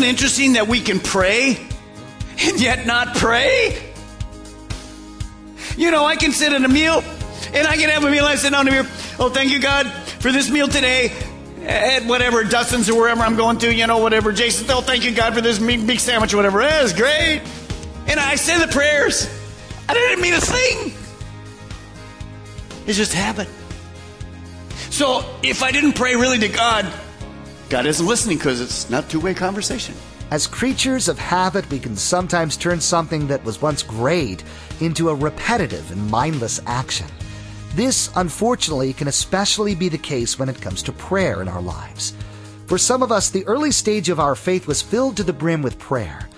Isn't it interesting that we can pray and yet not pray? You know, I can sit at a meal and I can have a meal. I sit down to here. Oh, thank you, God, for this meal today. At whatever, Dustin's or wherever I'm going to, you know, whatever. Jason, oh, thank you, God, for this big sandwich or whatever. That is great. And I say the prayers. I didn't mean a thing. It's just habit. So if I didn't pray really to God, God isn't listening because it's not two way conversation. As creatures of habit, we can sometimes turn something that was once great into a repetitive and mindless action. This, unfortunately, can especially be the case when it comes to prayer in our lives. For some of us, the early stage of our faith was filled to the brim with prayer,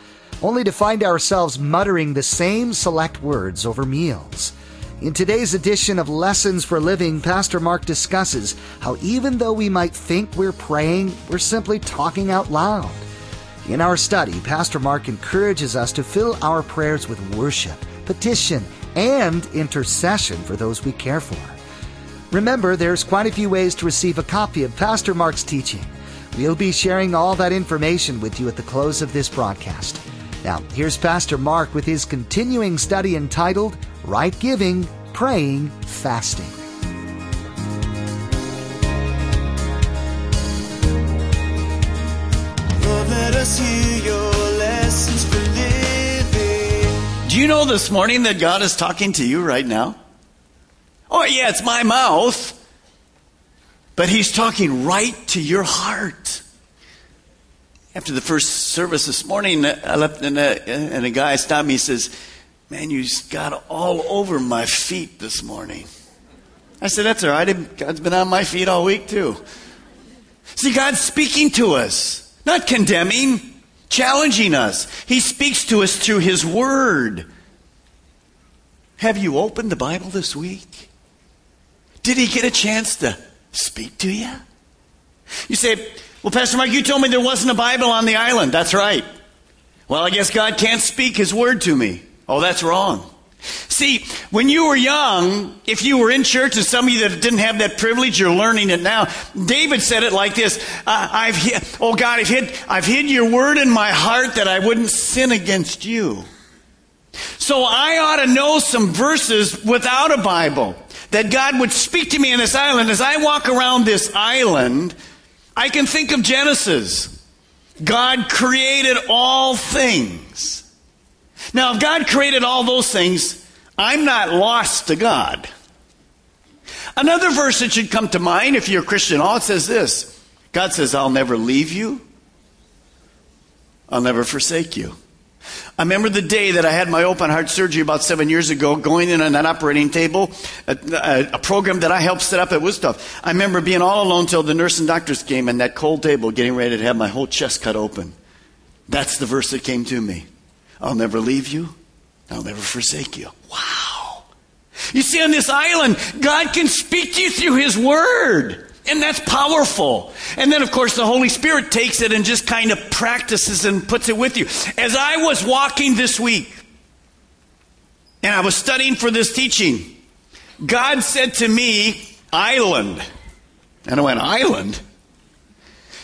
only to find ourselves muttering the same select words over meals. In today's edition of Lessons for Living, Pastor Mark discusses how even though we might think we're praying, we're simply talking out loud. In our study, Pastor Mark encourages us to fill our prayers with worship, petition, and intercession for those we care for. Remember, there's quite a few ways to receive a copy of Pastor Mark's teaching. We'll be sharing all that information with you at the close of this broadcast. Now, here's Pastor Mark with his continuing study entitled Right Giving, Praying, Fasting. Lord, let us hear your lessons for living. Do you know this morning that God is talking to you right now? Oh, yeah, it's my mouth. But He's talking right to your heart. After the first service this morning, I left and a, and a guy stopped me. He says, Man, you got all over my feet this morning. I said, That's all right. God's been on my feet all week, too. See, God's speaking to us, not condemning, challenging us. He speaks to us through His Word. Have you opened the Bible this week? Did He get a chance to speak to you? You say, Well, Pastor Mike, you told me there wasn't a Bible on the island. That's right. Well, I guess God can't speak His Word to me. Oh, that's wrong. See, when you were young, if you were in church and some of you that didn't have that privilege, you're learning it now. David said it like this: uh, "I've hid, oh God, I've hid, I've hid your word in my heart that I wouldn't sin against you." So I ought to know some verses without a Bible that God would speak to me in this island. As I walk around this island, I can think of Genesis. God created all things. Now, if God created all those things, I'm not lost to God. Another verse that should come to mind if you're a Christian, all it says this God says, I'll never leave you, I'll never forsake you. I remember the day that I had my open heart surgery about seven years ago, going in on that operating table, a, a, a, program that I helped set up. at tough. I remember being all alone till the nurse and doctors came and that cold table, getting ready to have my whole chest cut open. That's the verse that came to me. I'll never leave you. I'll never forsake you. Wow. You see, on this island, God can speak to you through His Word. And that's powerful. And then, of course, the Holy Spirit takes it and just kind of practices and puts it with you. As I was walking this week, and I was studying for this teaching, God said to me, Island. And I went, Island?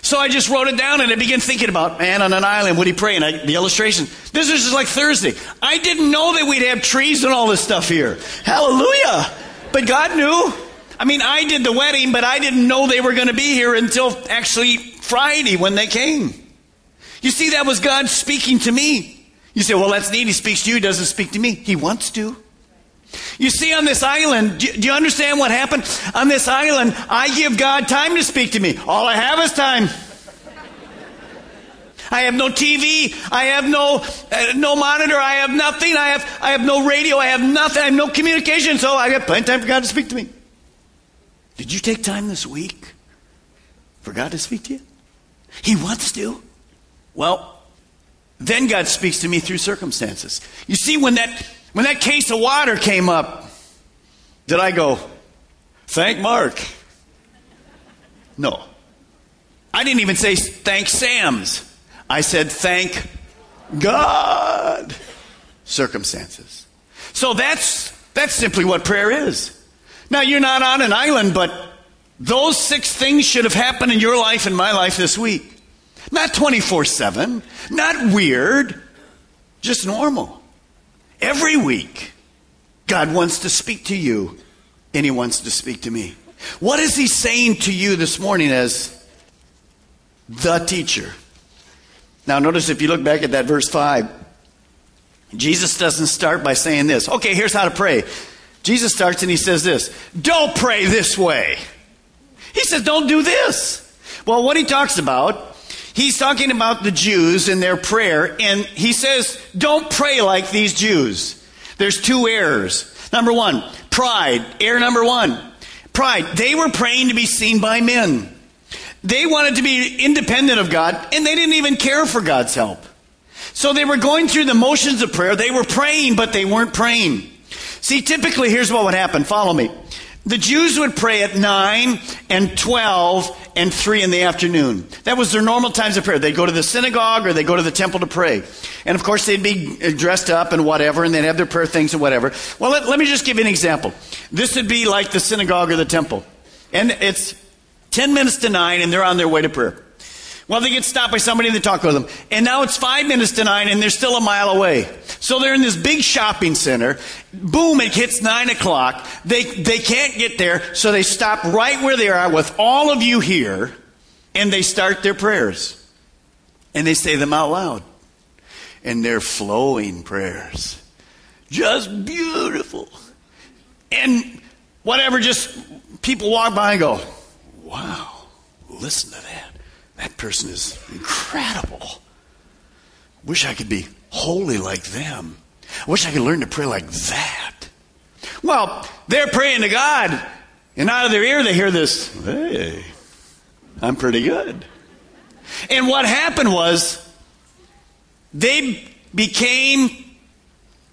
So I just wrote it down and I began thinking about, man, on an island, would he pray? And I, the illustration. This is just like Thursday. I didn't know that we'd have trees and all this stuff here. Hallelujah. But God knew. I mean, I did the wedding, but I didn't know they were going to be here until actually Friday when they came. You see, that was God speaking to me. You say, well, that's neat. He speaks to you. He doesn't speak to me. He wants to. You see, on this island, do you understand what happened? On this island, I give God time to speak to me. All I have is time. I have no TV. I have no uh, no monitor. I have nothing. I have I have no radio. I have nothing. I have no communication. So I got plenty of time for God to speak to me. Did you take time this week for God to speak to you? He wants to. Well, then God speaks to me through circumstances. You see, when that when that case of water came up, did I go, thank Mark? No. I didn't even say thank Sam's. I said thank God. Circumstances. So that's that's simply what prayer is. Now you're not on an island, but those six things should have happened in your life and my life this week. Not 24 7, not weird, just normal. Every week, God wants to speak to you, and He wants to speak to me. What is He saying to you this morning as the teacher? Now, notice if you look back at that verse 5, Jesus doesn't start by saying this. Okay, here's how to pray. Jesus starts and he says this Don't pray this way. He says, Don't do this. Well, what he talks about He's talking about the Jews and their prayer, and he says, don't pray like these Jews. There's two errors. Number one, pride. Error number one, pride. They were praying to be seen by men. They wanted to be independent of God, and they didn't even care for God's help. So they were going through the motions of prayer. They were praying, but they weren't praying. See, typically, here's what would happen. Follow me. The Jews would pray at 9 and 12 and 3 in the afternoon. That was their normal times of prayer. They'd go to the synagogue or they'd go to the temple to pray. And of course, they'd be uh, dressed up and whatever, and they'd have their prayer things and whatever. Well, let, let me just give you an example. This would be like the synagogue or the temple. And it's 10 minutes to 9, and they're on their way to prayer. Well, they get stopped by somebody and they talk with them. And now it's five minutes to nine and they're still a mile away. So they're in this big shopping center. Boom, it hits nine o'clock. They, they can't get there, so they stop right where they are with all of you here and they start their prayers. And they say them out loud. And they're flowing prayers. Just beautiful. And whatever, just people walk by and go, wow, listen to that. That person is incredible. Wish I could be holy like them. I wish I could learn to pray like that. Well, they're praying to God, and out of their ear they hear this, hey, I'm pretty good. And what happened was they became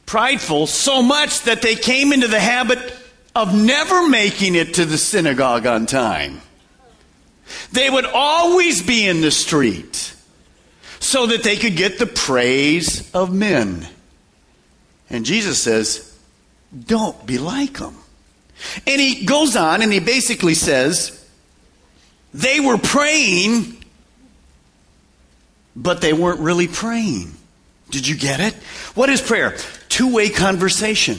prideful so much that they came into the habit of never making it to the synagogue on time. They would always be in the street so that they could get the praise of men. And Jesus says, Don't be like them. And he goes on and he basically says, They were praying, but they weren't really praying. Did you get it? What is prayer? Two way conversation.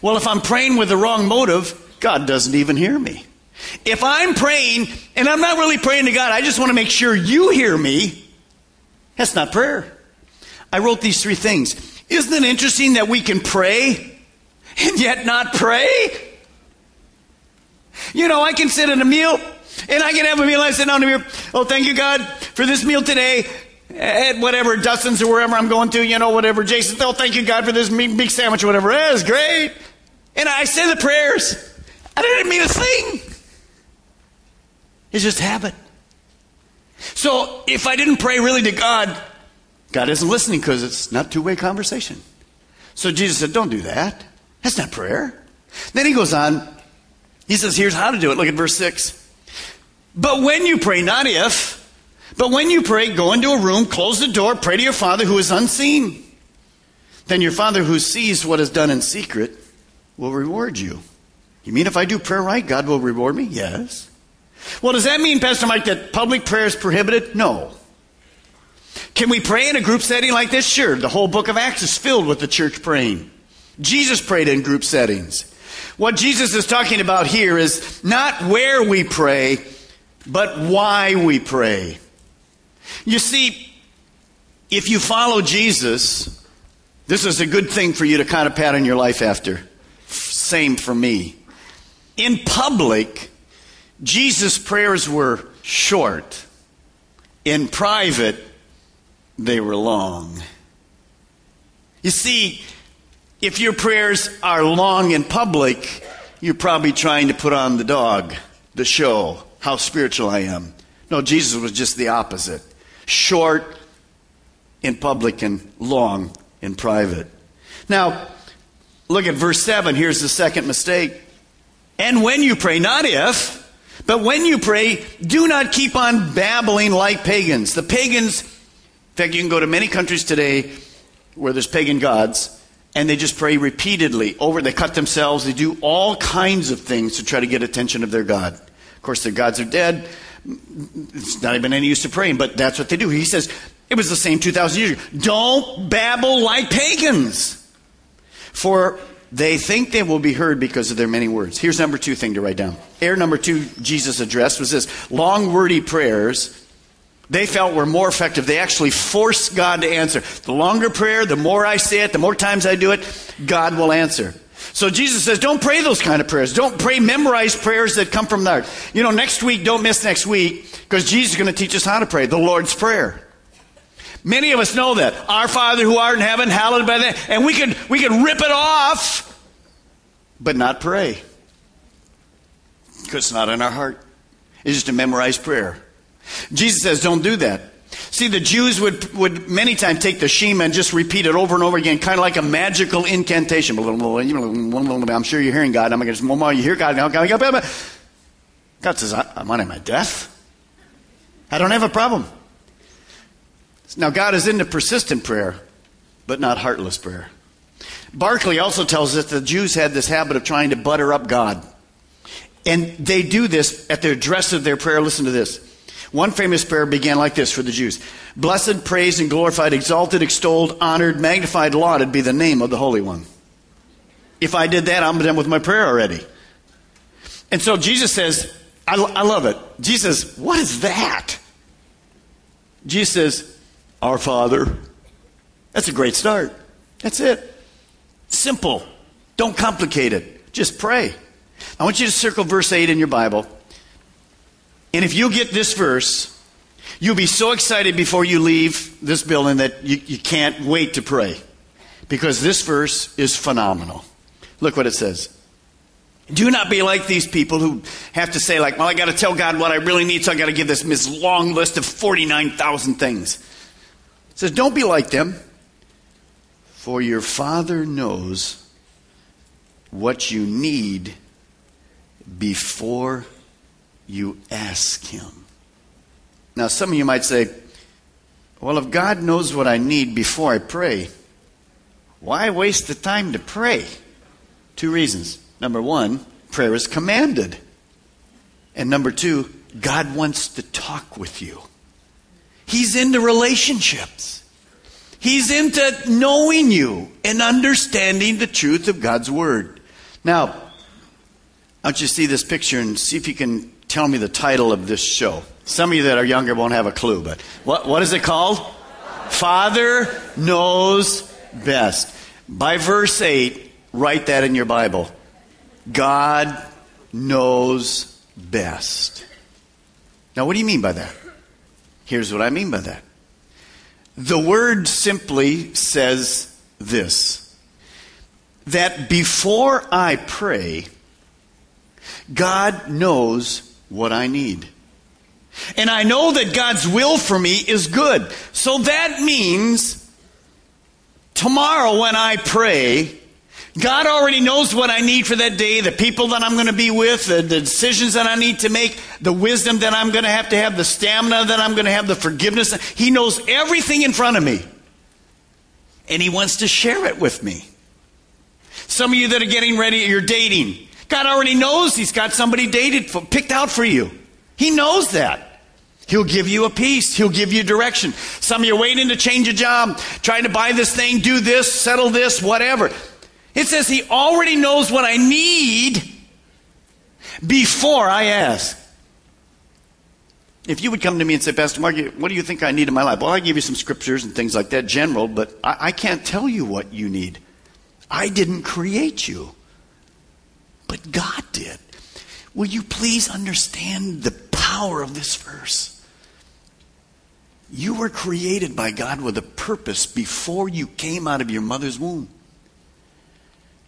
Well, if I'm praying with the wrong motive, God doesn't even hear me. If I'm praying and I'm not really praying to God, I just want to make sure you hear me, that's not prayer. I wrote these three things. Isn't it interesting that we can pray and yet not pray? You know, I can sit at a meal and I can have a meal. I sit down here. Oh, thank you, God, for this meal today at whatever, Dustin's or wherever I'm going to, you know, whatever. Jason, oh, thank you, God, for this big sandwich or whatever. That is great. And I say the prayers. I didn't mean a thing. It's just habit. So if I didn't pray really to God, God isn't listening because it's not two way conversation. So Jesus said, Don't do that. That's not prayer. Then he goes on. He says, Here's how to do it. Look at verse 6. But when you pray, not if, but when you pray, go into a room, close the door, pray to your Father who is unseen. Then your Father who sees what is done in secret will reward you. You mean if I do prayer right, God will reward me? Yes. Well, does that mean, Pastor Mike, that public prayer is prohibited? No. Can we pray in a group setting like this? Sure. The whole book of Acts is filled with the church praying. Jesus prayed in group settings. What Jesus is talking about here is not where we pray, but why we pray. You see, if you follow Jesus, this is a good thing for you to kind of pattern your life after. Same for me. In public, Jesus' prayers were short. In private, they were long. You see, if your prayers are long in public, you're probably trying to put on the dog, the show, how spiritual I am. No, Jesus was just the opposite short in public and long in private. Now, look at verse 7. Here's the second mistake. And when you pray, not if, but when you pray, do not keep on babbling like pagans. The pagans, in fact, you can go to many countries today where there's pagan gods, and they just pray repeatedly over. They cut themselves. They do all kinds of things to try to get attention of their God. Of course, their gods are dead. It's not even any use to praying, but that's what they do. He says it was the same 2,000 years ago. Don't babble like pagans, for they think they will be heard because of their many words. Here's number two thing to write down. Error number two Jesus addressed was this long, wordy prayers they felt were more effective. They actually forced God to answer. The longer prayer, the more I say it, the more times I do it, God will answer. So Jesus says, don't pray those kind of prayers. Don't pray memorized prayers that come from the heart. You know, next week, don't miss next week, because Jesus is going to teach us how to pray, the Lord's Prayer. Many of us know that. Our Father who art in heaven, hallowed by that. And we could, we could rip it off, but not pray. Because it's not in our heart. It's just a memorized prayer. Jesus says, don't do that. See, the Jews would, would many times take the Shema and just repeat it over and over again, kind of like a magical incantation. I'm sure you're hearing God. I'm going to just. you hear God. God says, I'm on my death. I don't have a problem. Now, God is into persistent prayer, but not heartless prayer. Barclay also tells us the Jews had this habit of trying to butter up God. And they do this at the address of their prayer. Listen to this. One famous prayer began like this for the Jews Blessed, praised, and glorified, exalted, extolled, honored, magnified, lauded be the name of the Holy One. If I did that, I'm done with my prayer already. And so Jesus says, I, I love it. Jesus What is that? Jesus says, Our Father. That's a great start. That's it. Simple. Don't complicate it. Just pray. I want you to circle verse 8 in your Bible. And if you get this verse, you'll be so excited before you leave this building that you, you can't wait to pray. Because this verse is phenomenal. Look what it says. Do not be like these people who have to say, like, well, I got to tell God what I really need, so I got to give this, this long list of 49,000 things. Says, don't be like them, for your Father knows what you need before you ask Him. Now, some of you might say, well, if God knows what I need before I pray, why waste the time to pray? Two reasons. Number one, prayer is commanded. And number two, God wants to talk with you. He's into relationships. He's into knowing you and understanding the truth of God's Word. Now, I want you to see this picture and see if you can tell me the title of this show. Some of you that are younger won't have a clue, but what, what is it called? Father knows best. By verse 8, write that in your Bible. God knows best. Now, what do you mean by that? Here's what I mean by that. The word simply says this that before I pray, God knows what I need. And I know that God's will for me is good. So that means tomorrow when I pray, God already knows what I need for that day, the people that I'm going to be with, the, the, decisions that I need to make, the wisdom that I'm going to have to have, the stamina that I'm going to have, the forgiveness. He knows everything in front of me. And He wants to share it with me. Some of you that are getting ready, you're dating. God already knows He's got somebody dated, for, picked out for you. He knows that. He'll give you a peace. He'll give you direction. Some of you are waiting to change a job, trying to buy this thing, do this, settle this, whatever. It says He already knows what I need before I ask. If you would come to me and say, Pastor Mark, what do you think I need in my life? Well, I give you some scriptures and things like that, general, but I, I can't tell you what you need. I didn't create you but God did. Will you please understand the power of this verse? You were created by God with a purpose before you came out of your mother's womb.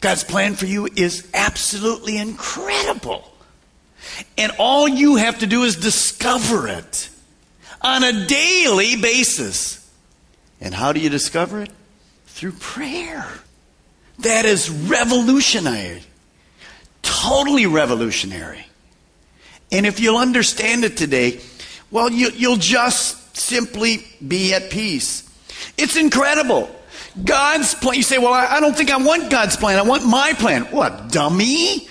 God's plan for you is absolutely incredible. And all you have to do is discover it on a daily basis. And how do you discover it? Through prayer. That is revolutionary. Totally revolutionary. And if you'll understand it today, well, you, will just simply be at peace. It's incredible. God's plan. You say, well, I, I don't think I want God's plan. I want my plan. What, dummy?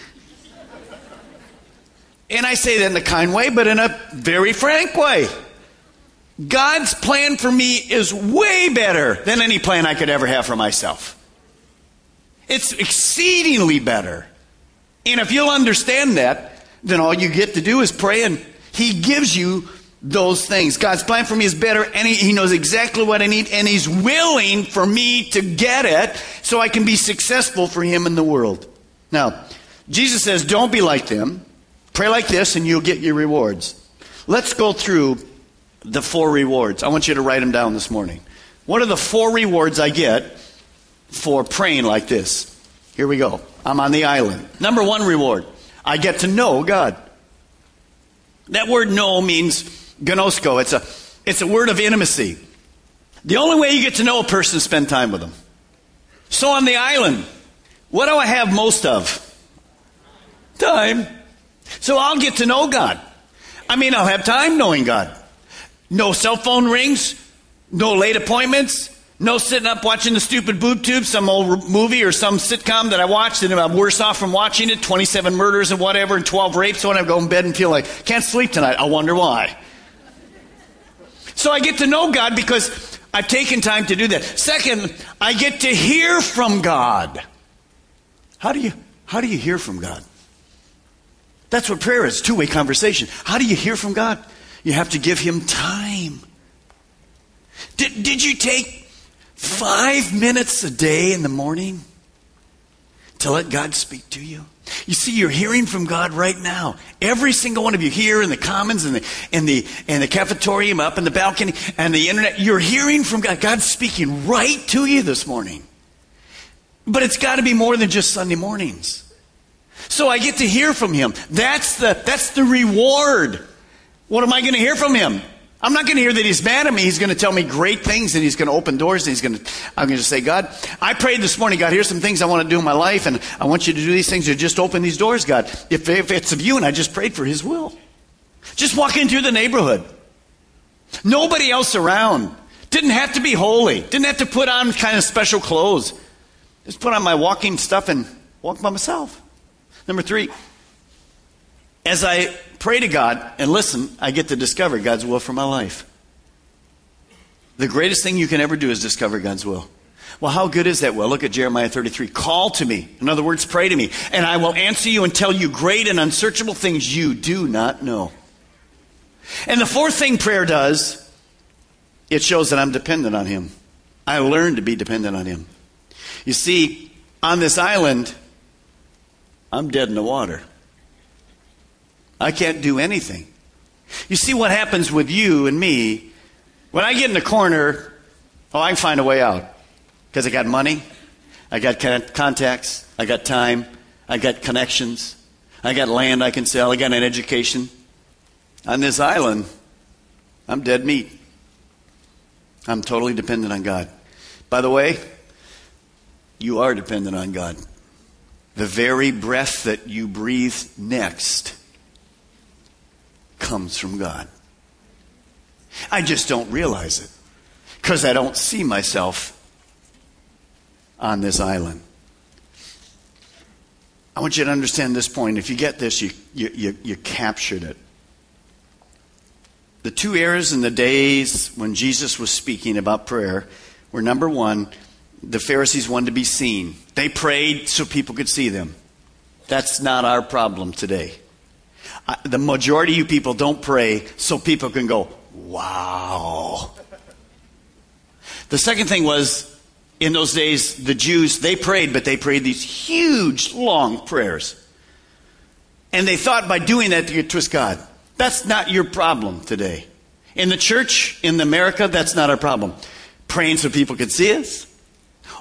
And I say that in a kind way, but in a very frank way. God's plan for me is way better than any plan I could ever have for myself. It's exceedingly better. And if you'll understand that, then all you get to do is pray and He gives you those things. God's plan for me is better and he, he, knows exactly what I need and He's willing for me to get it so I can be successful for Him in the world. Now, Jesus says, don't be like them. Pray like this and you'll get your rewards. Let's go through the four rewards. I want you to write them down this morning. What are the four rewards I get for praying like this? Here we go. I'm on the island. Number one reward I get to know God. That word know means gnosko. It's a, it's a word of intimacy. The only way you get to know a person is spend time with them. So on the island, what do I have most of? Time. So I'll get to know God. I mean, I'll have time knowing God. No cell phone rings, no late appointments, no sitting up watching the stupid boob tube, some old movie or some sitcom that I watched and I'm worse off from watching it, 27 murders and whatever and 12 rapes, when I go in bed and feel like, can't sleep tonight, I wonder why. So I get to know God because I've taken time to do that. Second, I get to hear from God. How do you, how do you hear from God? That's what prayer is, two-way conversation. How do you hear from God? You have to give him time. Did, did you take five minutes a day in the morning to let God speak to you? You see, you're hearing from God right now. Every single one of you here in the commons and the, in the, in the cafeteria, up in the balcony, and the internet, you're hearing from God. God's speaking right to you this morning. But it's got to be more than just Sunday mornings. So I get to hear from Him. That's the, that's the reward what am I going to hear from him? I'm not going to hear that he's mad at me. He's going to tell me great things and he's going to open doors and he's going to, I'm going to say, God, I prayed this morning, God, here's some things I want to do in my life and I want you to do these things to just open these doors, God. If, if it's of you and I just prayed for his will. Just walking through the neighborhood. Nobody else around. Didn't have to be holy. Didn't have to put on kind of special clothes. Just put on my walking stuff and walk by myself. Number three, as I pray to God and listen, I get to discover God's will for my life. The greatest thing you can ever do is discover God's will. Well, how good is that will? Look at Jeremiah 33. Call to me. In other words, pray to me, and I will answer you and tell you great and unsearchable things you do not know. And the fourth thing prayer does, it shows that I'm dependent on Him. I learn to be dependent on Him. You see, on this island, I'm dead in the water. I can't do anything. You see what happens with you and me when I get in the corner, oh, I can find a way out. Because I got money, I got contacts, I got time, I got connections, I got land I can sell, I got an education. On this island, I'm dead meat. I'm totally dependent on God. By the way, you are dependent on God. The very breath that you breathe next comes from God. I just don't realize it because I don't see myself on this island. I want you to understand this point. If you get this, you, you, you, you captured it. The two eras and the days when Jesus was speaking about prayer were number one, the Pharisees wanted to be seen. They prayed so people could see them. That's not our problem today the majority of you people don't pray so people can go, wow. The second thing was, in those days, the Jews, they prayed, but they prayed these huge, long prayers. And they thought by doing that they could twist God. That's not your problem today. In the church, in America, that's not our problem. Praying so people can see us,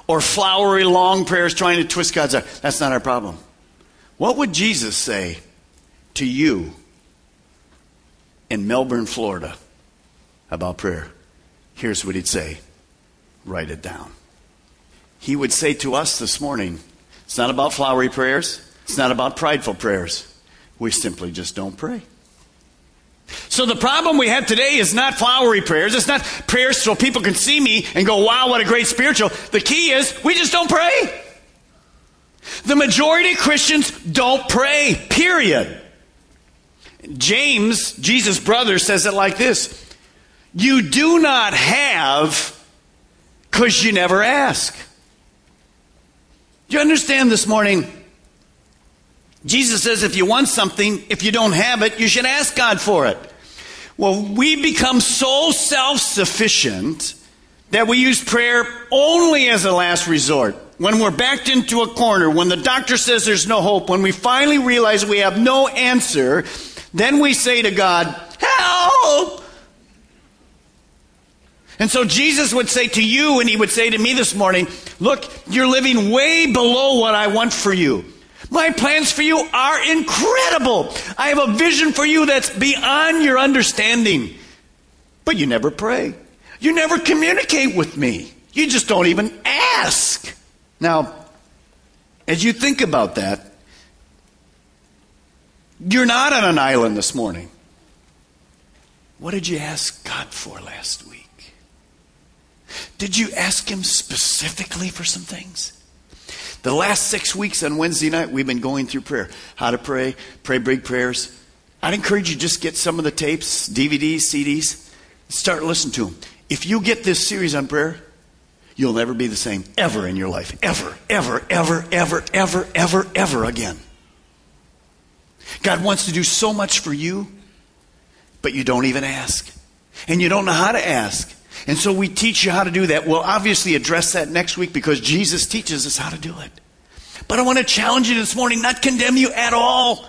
or flowery long prayers trying to twist God's arm, that's not our problem. What would Jesus say to you in Melbourne, Florida about prayer? Here's what he'd say write it down. He would say to us this morning, it's not about flowery prayers, it's not about prideful prayers. We simply just don't pray. So the problem we have today is not flowery prayers. It's not prayers so people can see me and go, wow, what a great spiritual. The key is we just don't pray. The majority of Christians don't pray, period. James, Jesus' brother, says it like this You do not have because you never ask. Do you understand this morning? Jesus says if you want something, if you don't have it, you should ask God for it. Well, we become so self sufficient that we use prayer only as a last resort. When we're backed into a corner, when the doctor says there's no hope, when we finally realize we have no answer, then we say to God, Help! And so Jesus would say to you, and he would say to me this morning, Look, you're living way below what I want for you. My plans for you are incredible. I have a vision for you that's beyond your understanding. But you never pray. You never communicate with me. You just don't even ask. Now, as you think about that, you're not on an island this morning. What did you ask God for last week? Did you ask Him specifically for some things? The last six weeks on Wednesday night, we've been going through prayer. How to pray, pray big prayers. I'd encourage you just get some of the tapes, DVDs, CDs, start listening to them. If you get this series on prayer, you'll never be the same ever in your life. Ever, ever, ever, ever, ever, ever, ever again. God wants to do so much for you, but you don't even ask. And you don't know how to ask. And so we teach you how to do that. We'll obviously address that next week because Jesus teaches us how to do it. But I want to challenge you this morning, not condemn you at all.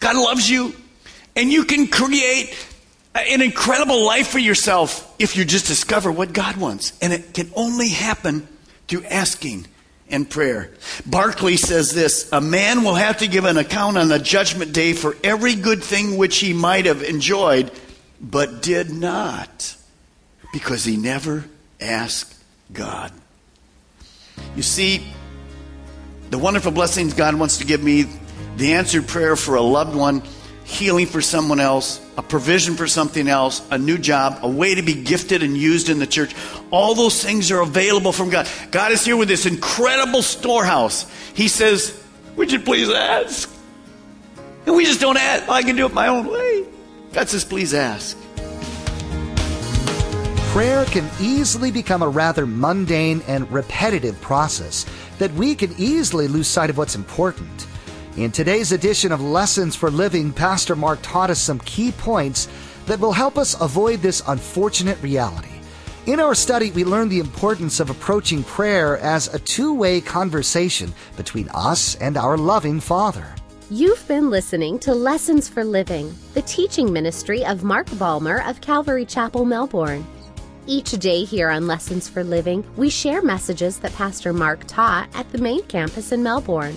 God loves you. And you can create an incredible life for yourself if you just discover what God wants. And it can only happen through asking and prayer. Barclay says this A man will have to give an account on the judgment day for every good thing which he might have enjoyed, but did not because he never asked God. You see, the wonderful blessings God wants to give me, the answered prayer for a loved one, healing for someone else, a provision for something else, a new job, a way to be gifted and used in the church. All those things are available from God. God is here with this incredible storehouse. He says, Would you please ask? And we just don't ask. I can do it my own way. God says, Please ask prayer can easily become a rather mundane and repetitive process that we can easily lose sight of what's important. In today's edition of Lessons for Living, Pastor Mark taught us some key points that will help us avoid this unfortunate reality. In our study, we learned the importance of approaching prayer as a two way conversation between us and our loving Father. You've been listening to Lessons for Living, the teaching ministry of Mark Balmer of Calvary Chapel, Melbourne. Each day here on Lessons for Living, we share messages that Pastor Mark taught at the main campus in Melbourne.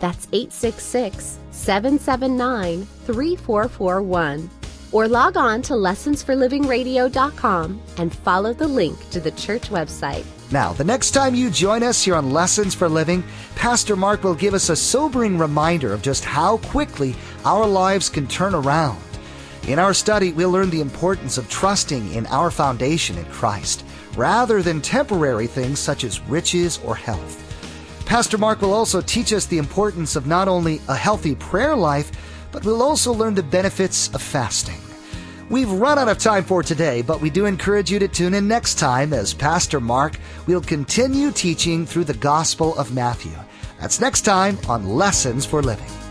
That's 866 779 3441. Or log on to lessonsforlivingradio.com and follow the link to the church website. Now, the next time you join us here on Lessons for Living, Pastor Mark will give us a sobering reminder of just how quickly our lives can turn around. In our study, we'll learn the importance of trusting in our foundation in Christ, rather than temporary things such as riches or health. Pastor Mark will also teach us the importance of not only a healthy prayer life, but we'll also learn the benefits of fasting. We've run out of time for today, but we do encourage you to tune in next time as Pastor Mark will continue teaching through the Gospel of Matthew. That's next time on Lessons for Living.